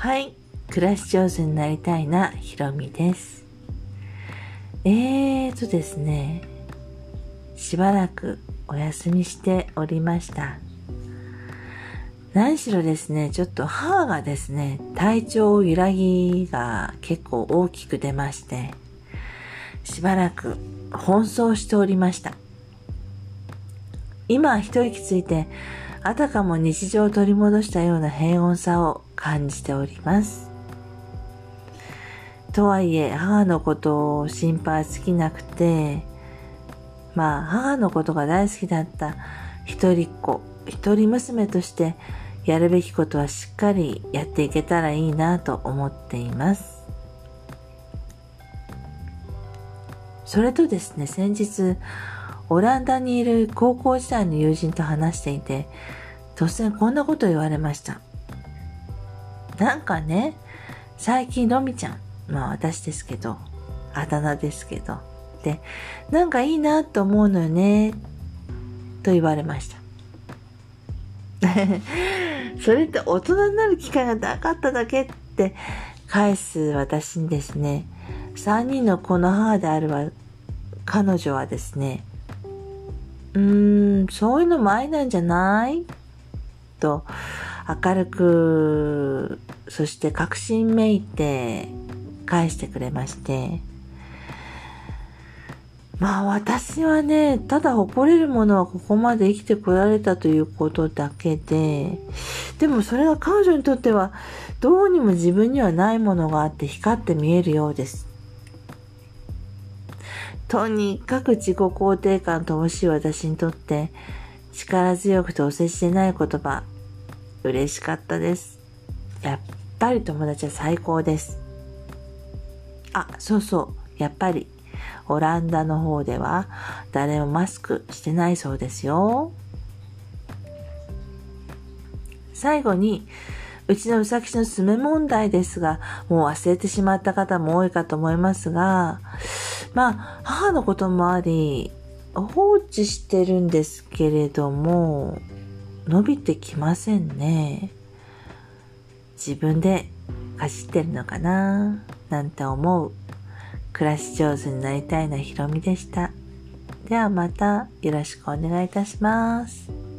はい。暮らし上手になりたいな、ひろみです。えーとですね、しばらくお休みしておりました。何しろですね、ちょっと母がですね、体調揺らぎが結構大きく出まして、しばらく奔走しておりました。今一息ついてあたかも日常を取り戻したような平穏さを感じております。とはいえ、母のことを心配尽きなくて、まあ、母のことが大好きだった一人っ子、一人娘として、やるべきことはしっかりやっていけたらいいなと思っています。それとですね、先日、オランダにいる高校時代の友人と話していて、突然こんなこと言われました。なんかね、最近ロミちゃん、まあ私ですけど、あだ名ですけど、で、なんかいいなと思うのよね、と言われました。それって大人になる機会がなかっただけって返す私にですね、3人の子の母であるわ、彼女はですね、うーん、そういうのも愛なんじゃない？と明るく、そして確信めいて返してくれまして、まあ私はね、ただ誇れるものはここまで生きてこられたということだけで、でもそれが彼女にとってはどうにも自分にはないものがあって光って見えるようです。とにかく自己肯定感乏しい私にとって力強くてお世辞でない言葉、嬉しかったです。やっぱり友達は最高です。あ、そうそう。やっぱり、オランダの方では誰もマスクしてないそうですよ。最後に、うちのうさきの爪問題ですが、もう忘れてしまった方も多いかと思いますが、まあ、母のこともあり、放置してるんですけれども、伸びてきませんね。自分で走ってるのかななんて思う。暮らし上手になりたいなひろみでした。ではまたよろしくお願いいたします。